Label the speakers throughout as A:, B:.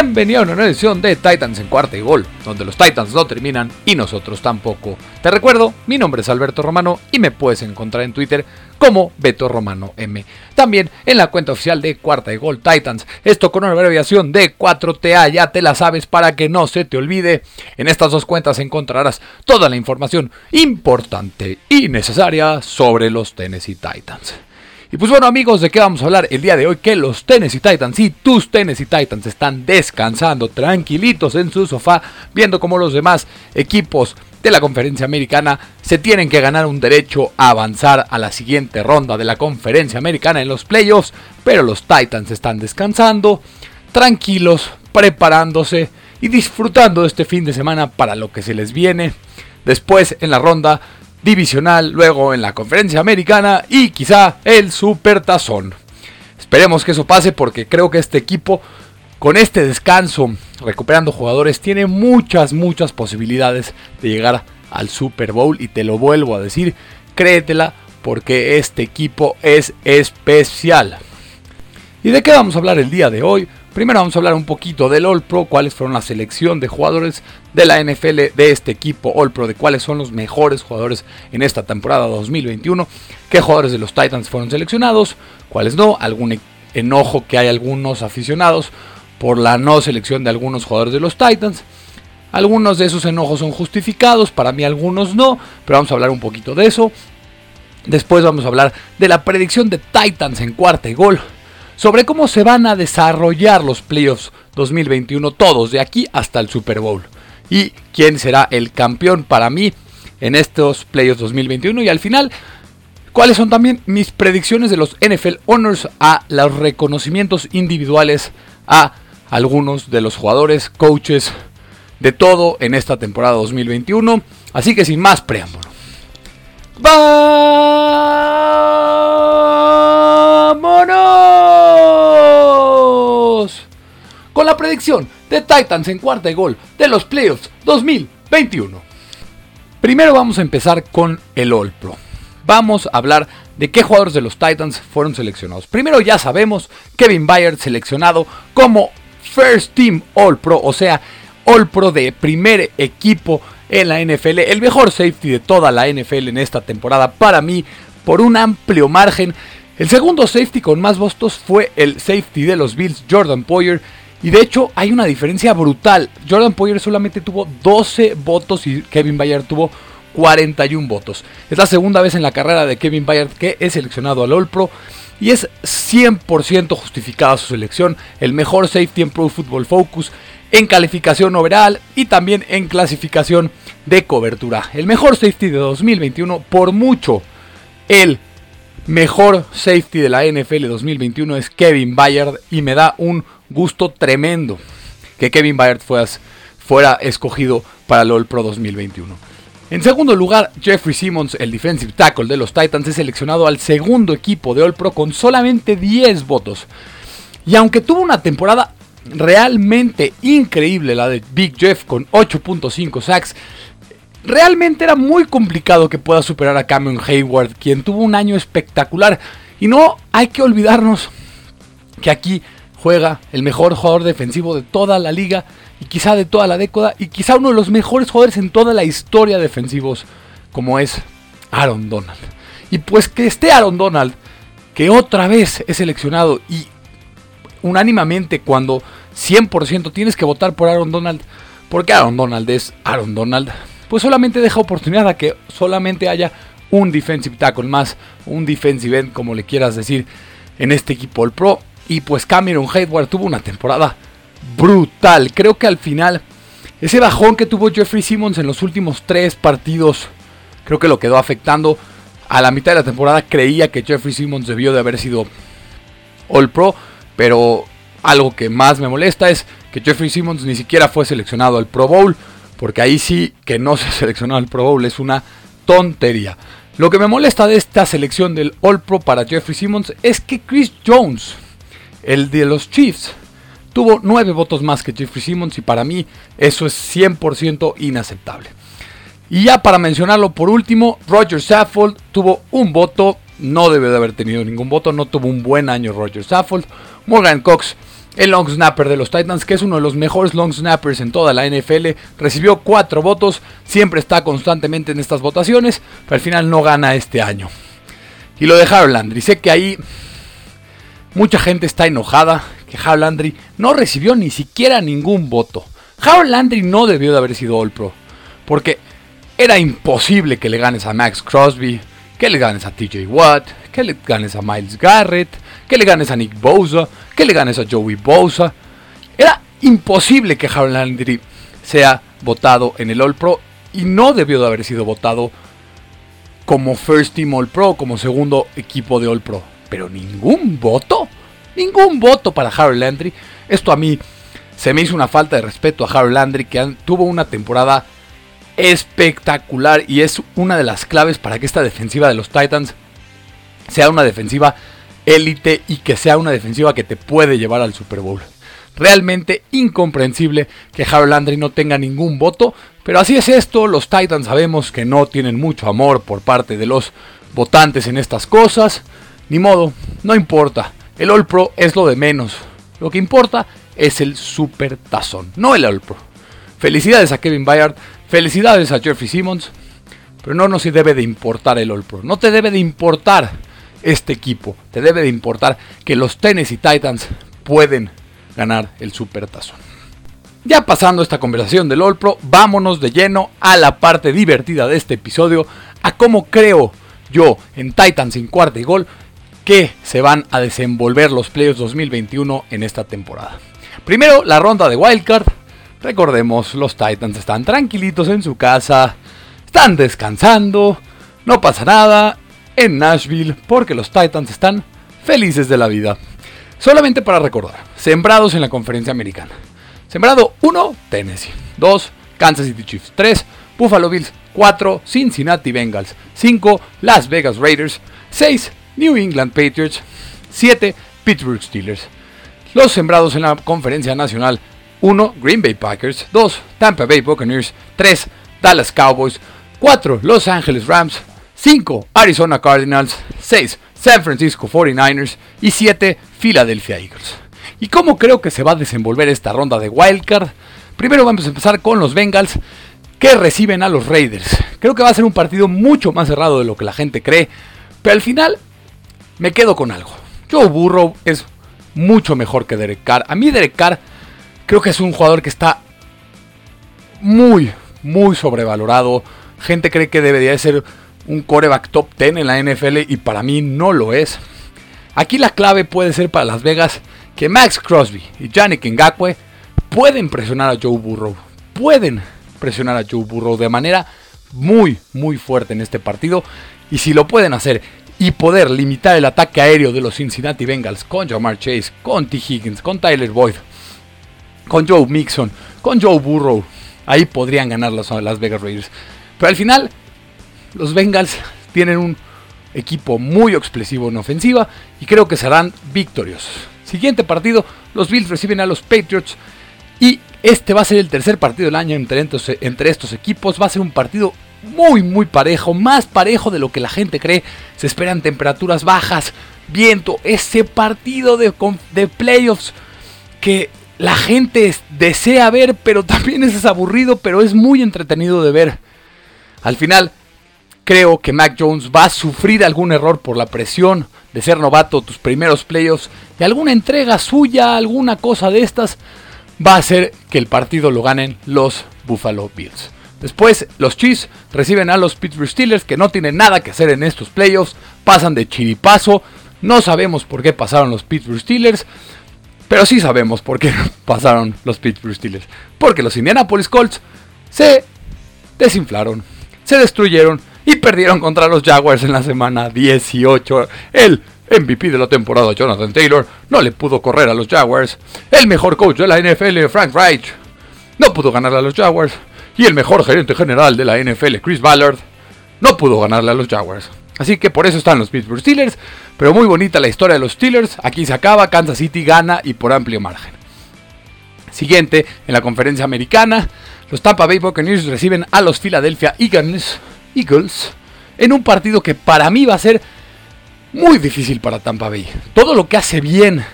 A: Bienvenido a una nueva edición de Titans en cuarta y gol, donde los Titans no terminan y nosotros tampoco. Te recuerdo, mi nombre es Alberto Romano y me puedes encontrar en Twitter como Beto Romano M. También en la cuenta oficial de Cuarta y Gol Titans. Esto con una abreviación de 4TA, ya te la sabes para que no se te olvide. En estas dos cuentas encontrarás toda la información importante y necesaria sobre los Tennessee Titans. Y pues bueno amigos, ¿de qué vamos a hablar el día de hoy? Que los Tennessee Titans y tus Tennessee Titans están descansando tranquilitos en su sofá, viendo cómo los demás equipos de la conferencia americana se tienen que ganar un derecho a avanzar a la siguiente ronda de la conferencia americana en los playoffs, pero los Titans están descansando, tranquilos, preparándose y disfrutando de este fin de semana para lo que se les viene. Después en la ronda divisional, luego en la conferencia americana y quizá el super tazón. Esperemos que eso pase porque creo que este equipo con este descanso, recuperando jugadores, tiene muchas, muchas posibilidades de llegar al Super Bowl y te lo vuelvo a decir, créetela porque este equipo es especial. ¿Y de qué vamos a hablar el día de hoy? Primero vamos a hablar un poquito del All Pro, cuáles fueron la selección de jugadores de la NFL de este equipo All Pro, de cuáles son los mejores jugadores en esta temporada 2021, qué jugadores de los Titans fueron seleccionados, cuáles no, algún enojo que hay algunos aficionados por la no selección de algunos jugadores de los Titans. Algunos de esos enojos son justificados, para mí algunos no, pero vamos a hablar un poquito de eso. Después vamos a hablar de la predicción de Titans en cuarta y gol sobre cómo se van a desarrollar los playoffs 2021 todos, de aquí hasta el Super Bowl. Y quién será el campeón para mí en estos playoffs 2021. Y al final, cuáles son también mis predicciones de los NFL Honors a los reconocimientos individuales a algunos de los jugadores, coaches, de todo en esta temporada 2021. Así que sin más preámbulo. ¡Vámonos! Predicción de Titans en cuarta y gol de los playoffs 2021. Primero vamos a empezar con el All Pro. Vamos a hablar de qué jugadores de los Titans fueron seleccionados. Primero ya sabemos Kevin Byard seleccionado como First Team All Pro, o sea, All Pro de primer equipo en la NFL. El mejor safety de toda la NFL en esta temporada para mí por un amplio margen. El segundo safety con más votos fue el safety de los Bills, Jordan Poyer. Y de hecho hay una diferencia brutal. Jordan Poyer solamente tuvo 12 votos y Kevin Bayard tuvo 41 votos. Es la segunda vez en la carrera de Kevin Bayard que es seleccionado al All Pro. Y es 100% justificada su selección. El mejor safety en Pro Football Focus en calificación overall y también en clasificación de cobertura. El mejor safety de 2021 por mucho. El mejor safety de la NFL 2021 es Kevin Bayard y me da un gusto tremendo que Kevin Bayard fuera, fuera escogido para el All Pro 2021. En segundo lugar, Jeffrey Simmons, el defensive tackle de los Titans, es seleccionado al segundo equipo de All Pro con solamente 10 votos. Y aunque tuvo una temporada realmente increíble la de Big Jeff con 8.5 sacks. Realmente era muy complicado que pueda superar a Cameron Hayward, quien tuvo un año espectacular. Y no hay que olvidarnos que aquí juega el mejor jugador defensivo de toda la liga y quizá de toda la década y quizá uno de los mejores jugadores en toda la historia defensivos como es Aaron Donald. Y pues que esté Aaron Donald, que otra vez es seleccionado y unánimamente cuando 100% tienes que votar por Aaron Donald, porque Aaron Donald es Aaron Donald, pues solamente deja oportunidad a que solamente haya un defensive tackle más, un defensive end, como le quieras decir, en este equipo el Pro. Y pues Cameron Hayward tuvo una temporada brutal. Creo que al final, ese bajón que tuvo Jeffrey Simmons en los últimos tres partidos, creo que lo quedó afectando. A la mitad de la temporada creía que Jeffrey Simmons debió de haber sido All Pro, pero algo que más me molesta es que Jeffrey Simmons ni siquiera fue seleccionado al Pro Bowl, porque ahí sí que no se seleccionó al Pro Bowl, es una tontería. Lo que me molesta de esta selección del All Pro para Jeffrey Simmons es que Chris Jones, el de los Chiefs, tuvo nueve votos más que Jeffrey Simmons y para mí eso es 100% inaceptable. Y ya para mencionarlo por último, Roger Saffold tuvo un voto, no debe de haber tenido ningún voto, no tuvo un buen año Roger Saffold. Morgan Cox el long snapper de los Titans, que es uno de los mejores long snappers en toda la NFL, recibió cuatro votos, siempre está constantemente en estas votaciones, pero al final no gana este año. Y lo de Harold Landry, sé que ahí mucha gente está enojada que Harold Landry no recibió ni siquiera ningún voto. Harold Landry no debió de haber sido All Pro, porque era imposible que le ganes a Max Crosby, que le ganes a TJ Watt, que le ganes a Miles Garrett, que le ganes a Nick Bosa, que le ganes a Joey Bosa. Era imposible que Harold Landry sea votado en el All Pro y no debió de haber sido votado como First Team All Pro, como segundo equipo de All Pro. Pero ningún voto, ningún voto para Harold Landry. Esto a mí se me hizo una falta de respeto a Harold Landry, que tuvo una temporada espectacular y es una de las claves para que esta defensiva de los Titans sea una defensiva élite y que sea una defensiva que te puede llevar al Super Bowl. Realmente incomprensible que Harold Landry no tenga ningún voto, pero así es esto, los Titans sabemos que no tienen mucho amor por parte de los votantes en estas cosas, ni modo, no importa, el All Pro es lo de menos, lo que importa es el Super Tazón, no el All Pro. Felicidades a Kevin Bayard, felicidades a Jeffrey Simmons, pero no nos debe de importar el All Pro, no te debe de importar este equipo. Te debe de importar que los Tennessee Titans pueden ganar el Supertazón. Ya pasando esta conversación del All Pro, vámonos de lleno a la parte divertida de este episodio, a cómo creo yo en Titans en cuarta y gol que se van a desenvolver los playoffs 2021 en esta temporada. Primero, la ronda de Wildcard. Recordemos, los Titans están tranquilitos en su casa, están descansando, no pasa nada, en Nashville porque los Titans están felices de la vida. Solamente para recordar, sembrados en la conferencia americana. Sembrado 1, Tennessee. 2, Kansas City Chiefs. 3, Buffalo Bills. 4, Cincinnati Bengals. 5, Las Vegas Raiders. 6, New England Patriots. 7, Pittsburgh Steelers. Los sembrados en la conferencia nacional. 1, Green Bay Packers. 2, Tampa Bay Buccaneers. 3, Dallas Cowboys. 4, Los Angeles Rams. 5. Arizona Cardinals. 6. San Francisco 49ers. Y 7. Philadelphia Eagles. ¿Y cómo creo que se va a desenvolver esta ronda de Wildcard? Primero vamos a empezar con los Bengals que reciben a los Raiders. Creo que va a ser un partido mucho más cerrado de lo que la gente cree. Pero al final me quedo con algo. Joe Burrow es mucho mejor que Derek Carr. A mí Derek Carr creo que es un jugador que está muy, muy sobrevalorado. Gente cree que debería ser un coreback top 10 en la NFL y para mí no lo es. Aquí la clave puede ser para Las Vegas que Max Crosby y Yannick Ngakwe pueden presionar a Joe Burrow. Pueden presionar a Joe Burrow de manera muy, muy fuerte en este partido. Y si lo pueden hacer y poder limitar el ataque aéreo de los Cincinnati Bengals con Jamar Chase, con T. Higgins, con Tyler Boyd, con Joe Mixon, con Joe Burrow, ahí podrían ganar las, las Vegas Raiders. Pero al final los Bengals tienen un equipo muy explosivo en ofensiva y creo que serán victoriosos. Siguiente partido, los Bills reciben a los Patriots y este va a ser el tercer partido del año entre, entre estos equipos. Va a ser un partido muy muy parejo, más parejo de lo que la gente cree. Se esperan temperaturas bajas, viento, ese partido de, de playoffs que la gente desea ver, pero también es aburrido, pero es muy entretenido de ver. Al final, creo que Mac Jones va a sufrir algún error por la presión de ser novato, tus primeros playoffs y alguna entrega suya, alguna cosa de estas, va a hacer que el partido lo ganen los Buffalo Bills. Después, los Chiefs reciben a los Pittsburgh Steelers que no tienen nada que hacer en estos playoffs, pasan de chiripazo. No sabemos por qué pasaron los Pittsburgh Steelers, pero sí sabemos por qué pasaron los Pittsburgh Steelers. Porque los Indianapolis Colts se desinflaron, se destruyeron y perdieron contra los Jaguars en la semana 18. El MVP de la temporada, Jonathan Taylor, no le pudo correr a los Jaguars. El mejor coach de la NFL, Frank Reich, no pudo ganarle a los Jaguars. Y el mejor gerente general de la NFL, Chris Ballard, no pudo ganarle a los Jaguars. Así que por eso están los Pittsburgh Steelers. Pero muy bonita la historia de los Steelers. Aquí se acaba, Kansas City gana y por amplio margen. Siguiente, en la conferencia americana, los Tampa Bay Buccaneers reciben a los Philadelphia Eagles Eagles en un partido que para mí va a ser muy difícil para Tampa Bay. Todo lo que hace bien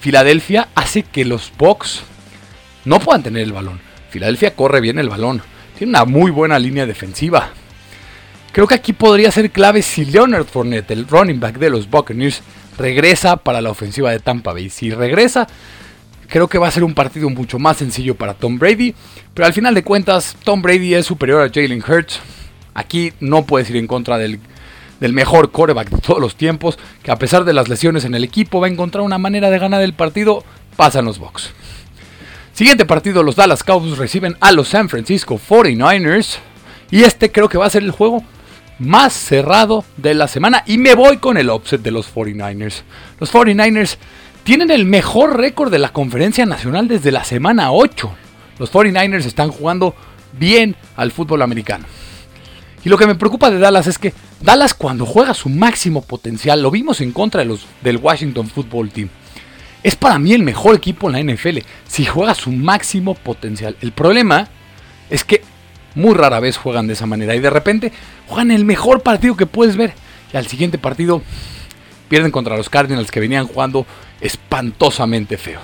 A: Filadelfia hace que los Bucks no puedan tener el balón. Filadelfia corre bien el balón. Tiene una muy buena línea defensiva. Creo que aquí podría ser clave si Leonard Fournette, el running back de los Buccaneers, regresa para la ofensiva de Tampa Bay. Si regresa, creo que va a ser un partido mucho más sencillo para Tom Brady. Pero al final de cuentas, Tom Brady es superior a Jalen Hurts. Aquí no puedes ir en contra del, mejor quarterback de todos los tiempos, que a pesar de las lesiones en el equipo va a encontrar una manera de ganar el partido. Pasan los Bucks. Siguiente partido, los Dallas Cowboys reciben a los San Francisco 49ers. Y este creo que va a ser el juego más cerrado de la semana. Y me voy con el offset de los 49ers. Los 49ers tienen el mejor récord de la conferencia nacional desde la semana 8. Los 49ers están jugando bien al fútbol americano. Y lo que me preocupa de Dallas es que Dallas cuando juega su máximo potencial, lo vimos en contra de los, del Washington Football Team es para mí el mejor equipo en la NFL. Si juega su máximo potencial. El problema es que muy rara vez juegan de esa manera. Y de repente juegan el mejor partido que puedes ver. Y al siguiente partido pierden contra los Cardinals que venían jugando espantosamente feo.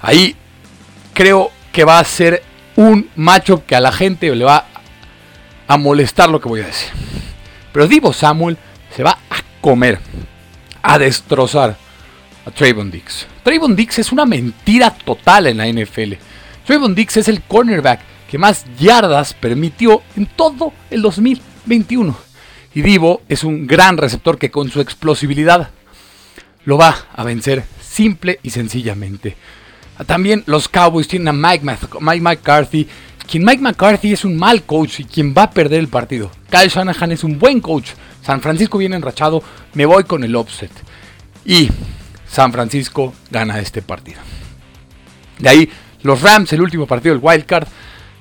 A: Ahí creo que va a ser un macho que a la gente le va a molestar lo que voy a decir. Pero Divo Samuel se va a comer, a destrozar a Trayvon Dix. Trayvon Dix es una mentira total en la NFL. Trayvon Dix es el cornerback que más yardas permitió en todo el 2021. Y Divo es un gran receptor que con su explosibilidad lo va a vencer simple y sencillamente. También los Cowboys tienen a Mike, Mike McCarthy, quien Mike McCarthy es un mal coach y quien va a perder el partido. Kyle Shanahan es un buen coach. San Francisco viene enrachado, me voy con el offset. Y San Francisco gana este partido. De ahí, los Rams, el último partido del Wild Card,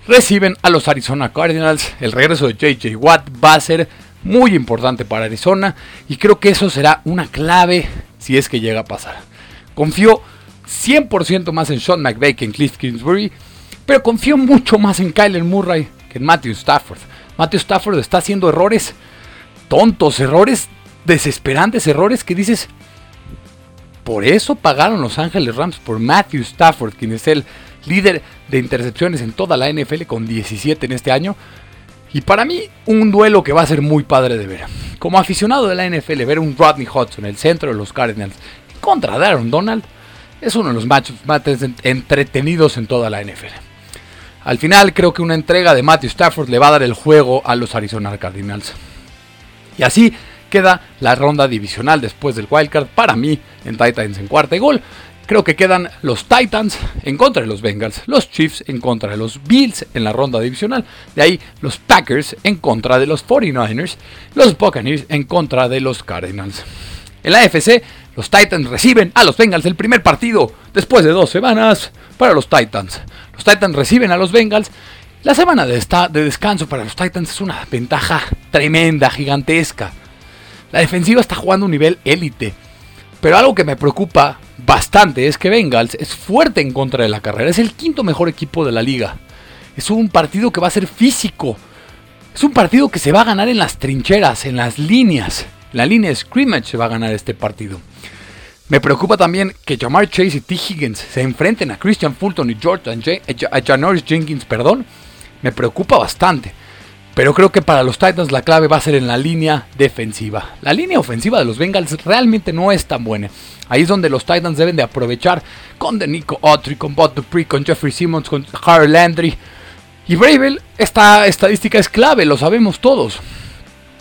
A: reciben a los Arizona Cardinals. El regreso de JJ Watt va a ser muy importante para Arizona y creo que eso será una clave si es que llega a pasar. Confío 100% más en Sean McVay que en Cliff Kingsbury, pero confío mucho más en Kyler Murray que en Matthew Stafford. Matthew Stafford está haciendo errores tontos, errores desesperantes, errores que dices, por eso pagaron Los Ángeles Rams por Matthew Stafford, quien es el líder de intercepciones en toda la NFL con 17 en este año. Y para mí, un duelo que va a ser muy padre de ver. Como aficionado de la NFL, ver un Rodney Hudson, el centro de los Cardinals, contra Darren Donald, es uno de los matches más entretenidos en toda la NFL. Al final, creo que una entrega de Matthew Stafford le va a dar el juego a los Arizona Cardinals. Y así queda la ronda divisional después del wildcard para mí en Titans en cuarta y gol. Creo que quedan los Titans en contra de los Bengals, los Chiefs en contra de los Bills en la ronda divisional, de ahí los Packers en contra de los 49ers, los Buccaneers en contra de los Cardinals. En la AFC, los Titans reciben a los Bengals el primer partido después de dos semanas para los Titans. Los Titans reciben a los Bengals. La semana de, de descanso para los Titans es una ventaja tremenda, gigantesca. La defensiva está jugando un nivel élite. Pero algo que me preocupa bastante es que Bengals es fuerte en contra de la carrera. Es el quinto mejor equipo de la liga. Es un partido que va a ser físico. Es un partido que se va a ganar en las trincheras, en las líneas. La línea de scrimmage se va a ganar este partido. Me preocupa también que Jamar Chase y T. Higgins se enfrenten a Christian Fulton y Jordan a Janoris Jenkins, perdón. Me preocupa bastante. Pero creo que para los Titans la clave va a ser en la línea defensiva. La línea ofensiva de los Bengals realmente no es tan buena. Ahí es donde los Titans deben de aprovechar con Denico Autry, con Bob Dupree, con Jeffrey Simmons, con Harry Landry. Y Bravel, esta estadística es clave, lo sabemos todos.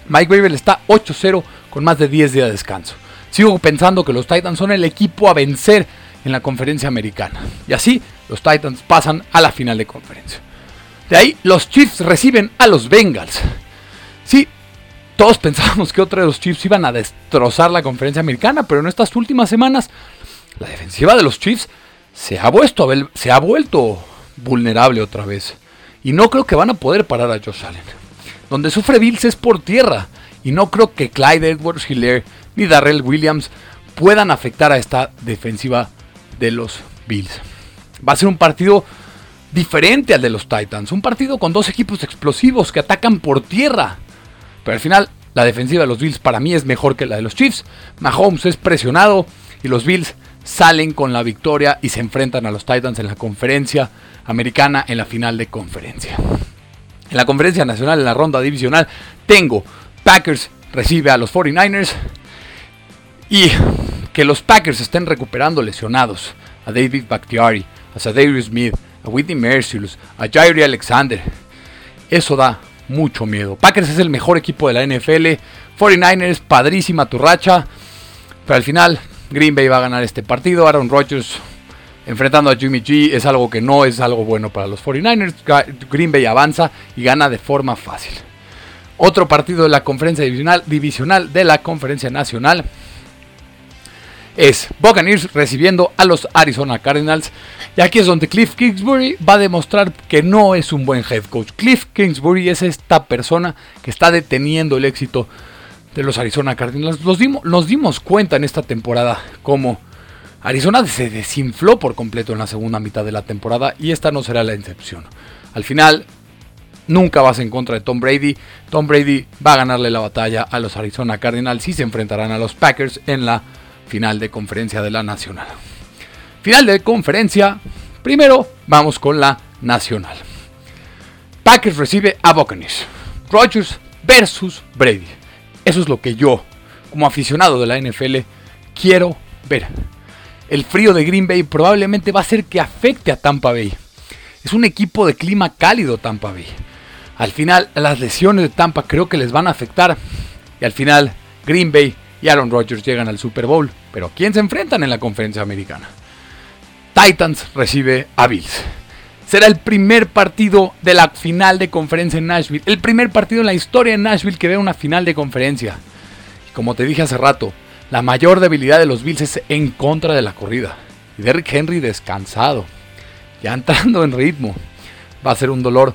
A: Mike Bravel está 8-0 con más de 10 días de descanso. Sigo pensando que los Titans son el equipo a vencer en la conferencia americana. Y así los Titans pasan a la final de conferencia. De ahí los Chiefs reciben a los Bengals. Sí, todos pensábamos que otro de los Chiefs iban a destrozar la conferencia americana, pero en estas últimas semanas la defensiva de los Chiefs se ha, vuelto, se ha vuelto vulnerable otra vez. Y no creo que van a poder parar a Josh Allen. Donde sufre Bills es por tierra. Y no creo que Clyde Edwards Hiller ni Darrell Williams puedan afectar a esta defensiva de los Bills. Va a ser un partido diferente al de los Titans. Un partido con dos equipos explosivos que atacan por tierra. Pero al final, la defensiva de los Bills para mí es mejor que la de los Chiefs. Mahomes es presionado y los Bills salen con la victoria y se enfrentan a los Titans en la conferencia americana en la final de conferencia. En la conferencia nacional, en la ronda divisional, tengo Packers recibe a los 49ers y que los Packers estén recuperando lesionados a David Bakhtiari, a Sadarius Smith, a Whitney Mercilus, a Jairi Alexander. Eso da mucho miedo. Packers es el mejor equipo de la NFL. 49ers, padrísima tu racha. Pero al final, Green Bay va a ganar este partido. Aaron Rodgers enfrentando a Jimmy G es algo que no es algo bueno para los 49ers. Green Bay avanza y gana de forma fácil. Otro partido de la conferencia divisional, divisional de la conferencia nacional es Buccaneers recibiendo a los Arizona Cardinals. Y aquí es donde Cliff Kingsbury va a demostrar que no es un buen head coach. Cliff Kingsbury es esta persona que está deteniendo el éxito de los Arizona Cardinals. nos dimos cuenta en esta temporada como Arizona se desinfló por completo en la segunda mitad de la temporada y esta no será la excepción. Al final, nunca vas en contra de Tom Brady. Tom Brady va a ganarle la batalla a los Arizona Cardinals y se enfrentarán a los Packers en la final de conferencia de la Nacional. Final de conferencia, primero vamos con la Nacional. Packers recibe a Buccaneers. Rodgers versus Brady. Eso es lo que yo, como aficionado de la NFL, quiero ver. El frío de Green Bay probablemente va a hacer que afecte a Tampa Bay. Es un equipo de clima cálido Tampa Bay. Al final, las lesiones de Tampa creo que les van a afectar. Y al final, Green Bay y Aaron Rodgers llegan al Super Bowl. Pero ¿quién se enfrentan en la conferencia americana? Titans recibe a Bills. Será el primer partido de la final de conferencia en Nashville. El primer partido en la historia de Nashville que ve una final de conferencia. Como te dije hace rato, la mayor debilidad de los Bills es en contra de la corrida. Y Derrick Henry descansado. Ya entrando en ritmo. Va a ser un dolor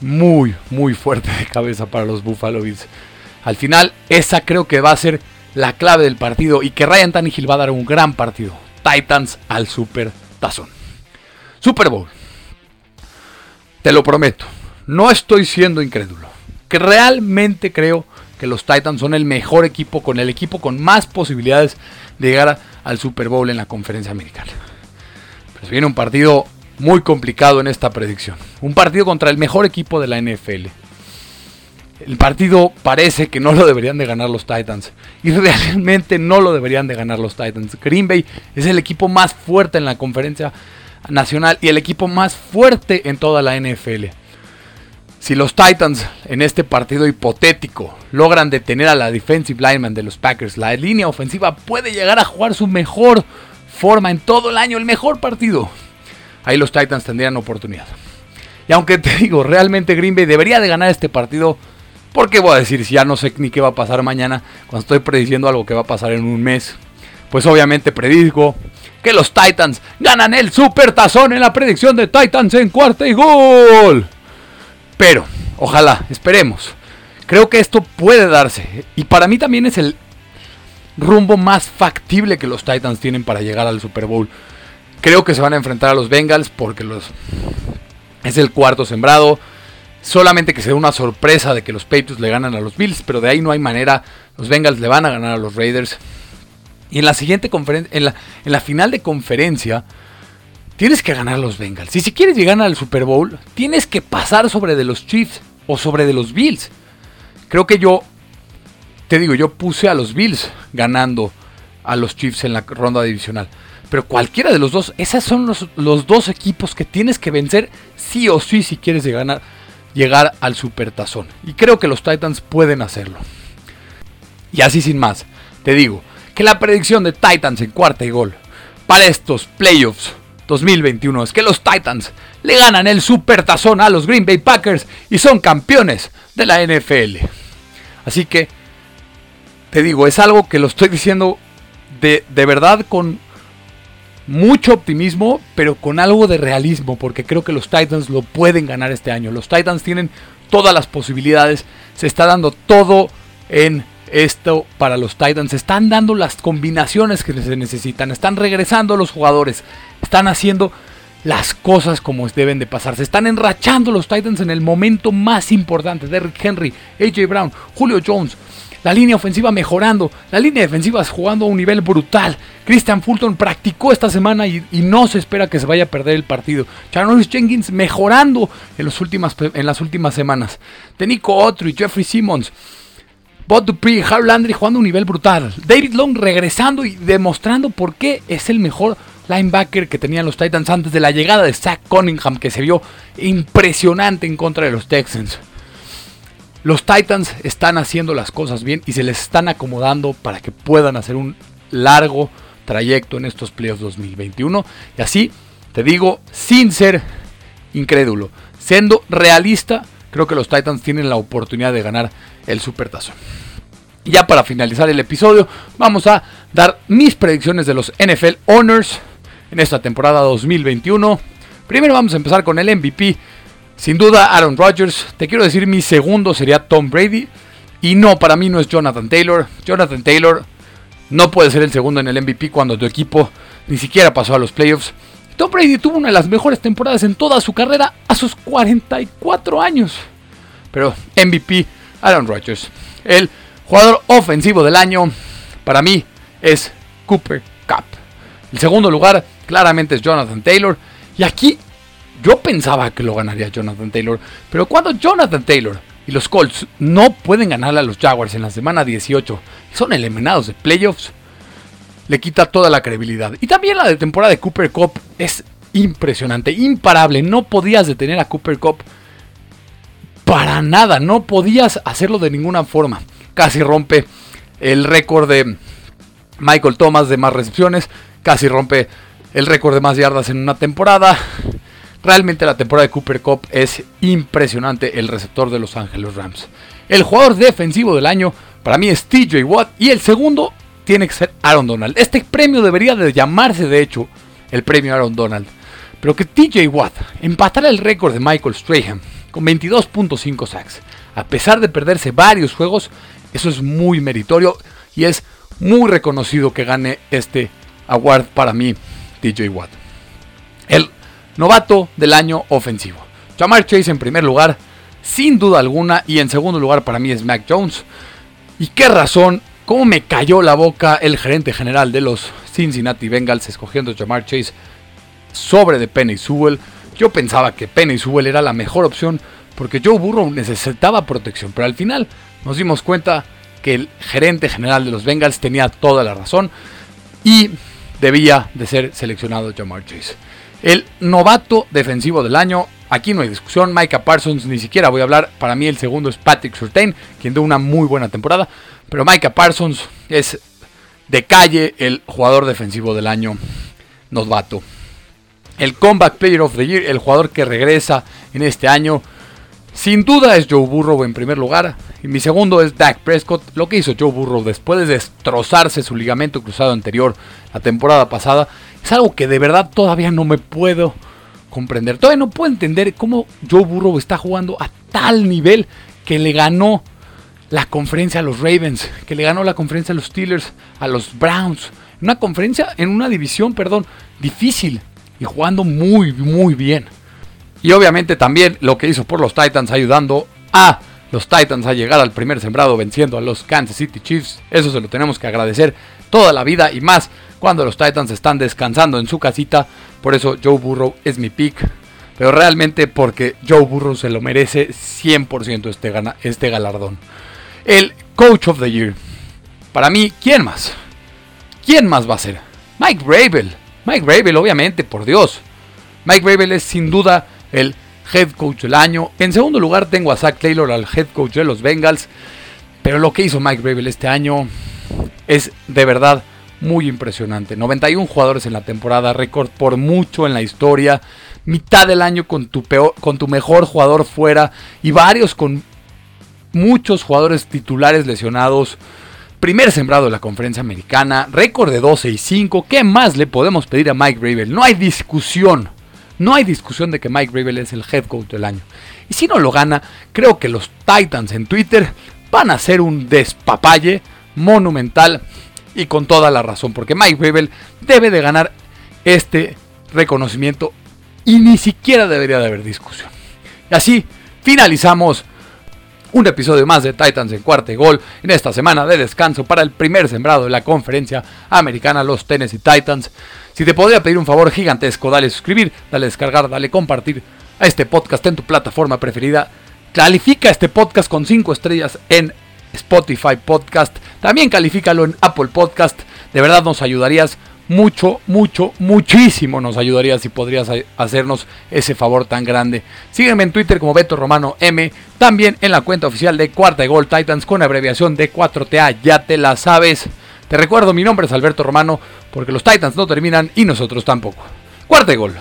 A: muy, muy fuerte de cabeza para los Buffalo Bills. Al final, esa creo que va a ser la clave del partido y que Ryan Tannehill va a dar un gran partido. Titans al Super Tazón. Super Bowl. Te lo prometo, no estoy siendo incrédulo. Que realmente creo que los Titans son el mejor equipo, con el equipo con más posibilidades de llegar al Super Bowl en la conferencia americana. Pero viene un partido muy complicado en esta predicción. Un partido contra el mejor equipo de la NFL. El partido parece que no lo deberían de ganar los Titans. Y realmente no lo deberían de ganar los Titans. Green Bay es el equipo más fuerte en la conferencia nacional y el equipo más fuerte en toda la NFL. Si los Titans en este partido hipotético logran detener a la defensive lineman de los Packers, la línea ofensiva puede llegar a jugar su mejor forma en todo el año, el mejor partido. Ahí los Titans tendrían oportunidad. Y aunque te digo, realmente Green Bay debería de ganar este partido, ¿Por qué voy a decir si ya no sé ni qué va a pasar mañana cuando estoy prediciendo algo que va a pasar en un mes? Pues obviamente predigo que los Titans ganan el Super Tazón en la predicción de Titans en cuarta y gol. Pero, ojalá, esperemos. Creo que esto puede darse. Y para mí también es el rumbo más factible que los Titans tienen para llegar al Super Bowl. Creo que se van a enfrentar a los Bengals porque los es el cuarto sembrado. Solamente que sea una sorpresa de que los Patriots le ganan a los Bills, pero de ahí no hay manera. Los Bengals le van a ganar a los Raiders. Y en la siguiente conferencia, en la, en la final de conferencia, tienes que ganar a los Bengals. Y si quieres llegar al Super Bowl, tienes que pasar sobre de los Chiefs o sobre de los Bills. Creo que yo, te digo, yo puse a los Bills ganando a los Chiefs en la ronda divisional. Pero cualquiera de los dos, esos son los, los dos equipos que tienes que vencer sí o sí si quieres ganar llegar al supertazón. Y creo que los Titans pueden hacerlo. Y así sin más, te digo que la predicción de Titans en cuarta y gol para estos playoffs 2021 es que los Titans le ganan el supertazón a los Green Bay Packers y son campeones de la NFL. Así que, te digo, es algo que lo estoy diciendo de, de verdad con mucho optimismo, pero con algo de realismo, porque creo que los Titans lo pueden ganar este año. Los Titans tienen todas las posibilidades, se está dando todo en esto para los Titans, se están dando las combinaciones que se necesitan, están regresando los jugadores, están haciendo las cosas como deben de pasar, se están enrachando los Titans en el momento más importante. Derrick Henry, AJ Brown, Julio Jones, La línea ofensiva mejorando, la línea defensiva jugando a un nivel brutal. Christian Fulton practicó esta semana y, no se espera que se vaya a perder el partido. Charles Jenkins mejorando en, los últimas, en las últimas semanas. Tenico Otro y Jeffrey Simmons. Bob Dupree, Harold Landry jugando a un nivel brutal. David Long regresando y demostrando por qué es el mejor linebacker que tenían los Titans antes de la llegada de Zach Cunningham, que se vio impresionante en contra de los Texans. Los Titans están haciendo las cosas bien y se les están acomodando para que puedan hacer un largo trayecto en estos playoffs 2021. Y así, te digo, sin ser incrédulo, siendo realista, creo que los Titans tienen la oportunidad de ganar el Supertazón. Y ya para finalizar el episodio, vamos a dar mis predicciones de los NFL Honors en esta temporada 2021. Primero vamos a empezar con el MVP. Sin duda Aaron Rodgers. Te quiero decir, mi segundo sería Tom Brady. Y no, para mí no es Jonathan Taylor. Jonathan Taylor no puede ser el segundo en el MVP cuando tu equipo ni siquiera pasó a los playoffs. Tom Brady tuvo una de las mejores temporadas en toda su carrera a sus 44 años. Pero MVP, Aaron Rodgers. El jugador ofensivo del año, para mí, es Cooper Cup. El segundo lugar, claramente es Jonathan Taylor. Y aquí yo pensaba que lo ganaría Jonathan Taylor. Pero cuando Jonathan Taylor y los Colts no pueden ganarle a los Jaguars en la semana 18 y son eliminados de playoffs, le quita toda la credibilidad. Y también la de temporada de Cooper Cup es impresionante, imparable. No podías detener a Cooper Cup para nada. No podías hacerlo de ninguna forma. Casi rompe el récord de Michael Thomas de más recepciones. Casi rompe el récord de más yardas en una temporada. Realmente la temporada de Cooper Cup es impresionante el receptor de Los Ángeles Rams. El jugador defensivo del año para mí es TJ Watt y el segundo tiene que ser Aaron Donald. Este premio debería de llamarse de hecho el premio Aaron Donald. Pero que TJ Watt empatara el récord de Michael Strahan con 22.5 sacks. A pesar de perderse varios juegos, eso es muy meritorio y es muy reconocido que gane este award para mí, TJ Watt. El novato del año ofensivo. Jamar Chase en primer lugar, sin duda alguna, y en segundo lugar para mí es Mac Jones. ¿Y qué razón? ¿Cómo me cayó la boca el gerente general de los Cincinnati Bengals escogiendo Jamar Chase sobre de Penny Sewell? Yo pensaba que Penny Sewell era la mejor opción porque Joe Burrow necesitaba protección, pero al final nos dimos cuenta que el gerente general de los Bengals tenía toda la razón y debía de ser seleccionado Jamar Chase. El novato defensivo del año, aquí no hay discusión, Micah Parsons ni siquiera voy a hablar, para mí el segundo es Patrick Surtain, quien dio una muy buena temporada, pero Micah Parsons es de calle el jugador defensivo del año novato. El Comeback Player of the Year, el jugador que regresa en este año, sin duda es Joe Burrow en primer lugar. Y mi segundo es Dak Prescott. Lo que hizo Joe Burrow después de destrozarse su ligamento cruzado anterior la temporada pasada es algo que de verdad todavía no me puedo comprender. Todavía no puedo entender cómo Joe Burrow está jugando a tal nivel que le ganó la conferencia a los Ravens, que le ganó la conferencia a los Steelers, a los Browns. Una conferencia en una división, perdón, difícil y jugando muy, muy bien. Y obviamente también lo que hizo por los Titans ayudando a los Titans a llegar al primer sembrado venciendo a los Kansas City Chiefs. Eso se lo tenemos que agradecer toda la vida y más cuando los Titans están descansando en su casita. Por eso Joe Burrow es mi pick. Pero realmente porque Joe Burrow se lo merece 100% este, este galardón. El Coach of the Year. Para mí, ¿quién más? ¿Quién más va a ser? Mike Rabel. Mike Rabel, obviamente, por Dios. Mike Rabel es sin duda el head coach del año. En segundo lugar tengo a Zach Taylor, al head coach de los Bengals. Pero lo que hizo Mike Rabel este año es de verdad muy impresionante. 91 jugadores en la temporada, récord por mucho en la historia. Mitad del año con tu, con tu mejor jugador fuera y varios con muchos jugadores titulares lesionados. Primer sembrado de la conferencia americana, récord de 12 y 5. ¿Qué más le podemos pedir a Mike Rabel? No hay discusión. No hay discusión de que Mike Rabel es el head coach del año. Y si no lo gana, creo que los Titans en Twitter van a hacer un despapalle monumental y con toda la razón, porque Mike Rabel debe de ganar este reconocimiento y ni siquiera debería de haber discusión. Y así finalizamos un episodio más de Titans en cuarto gol en esta semana de descanso para el primer sembrado de la conferencia americana, los Tennessee Titans. Si te podría pedir un favor gigantesco, dale suscribir, dale descargar, dale compartir a este podcast en tu plataforma preferida. Califica este podcast con 5 estrellas en Spotify Podcast. También califícalo en Apple Podcast. De verdad nos ayudarías mucho, mucho, muchísimo nos ayudaría si podrías hacernos ese favor tan grande. Sígueme en Twitter como Beto Romano M, también en la cuenta oficial de Cuarta de Gol Titans con abreviación de 4TA, ya te la sabes. Te recuerdo, mi nombre es Alberto Romano, porque los Titans no terminan y nosotros tampoco. Cuarta de Gol.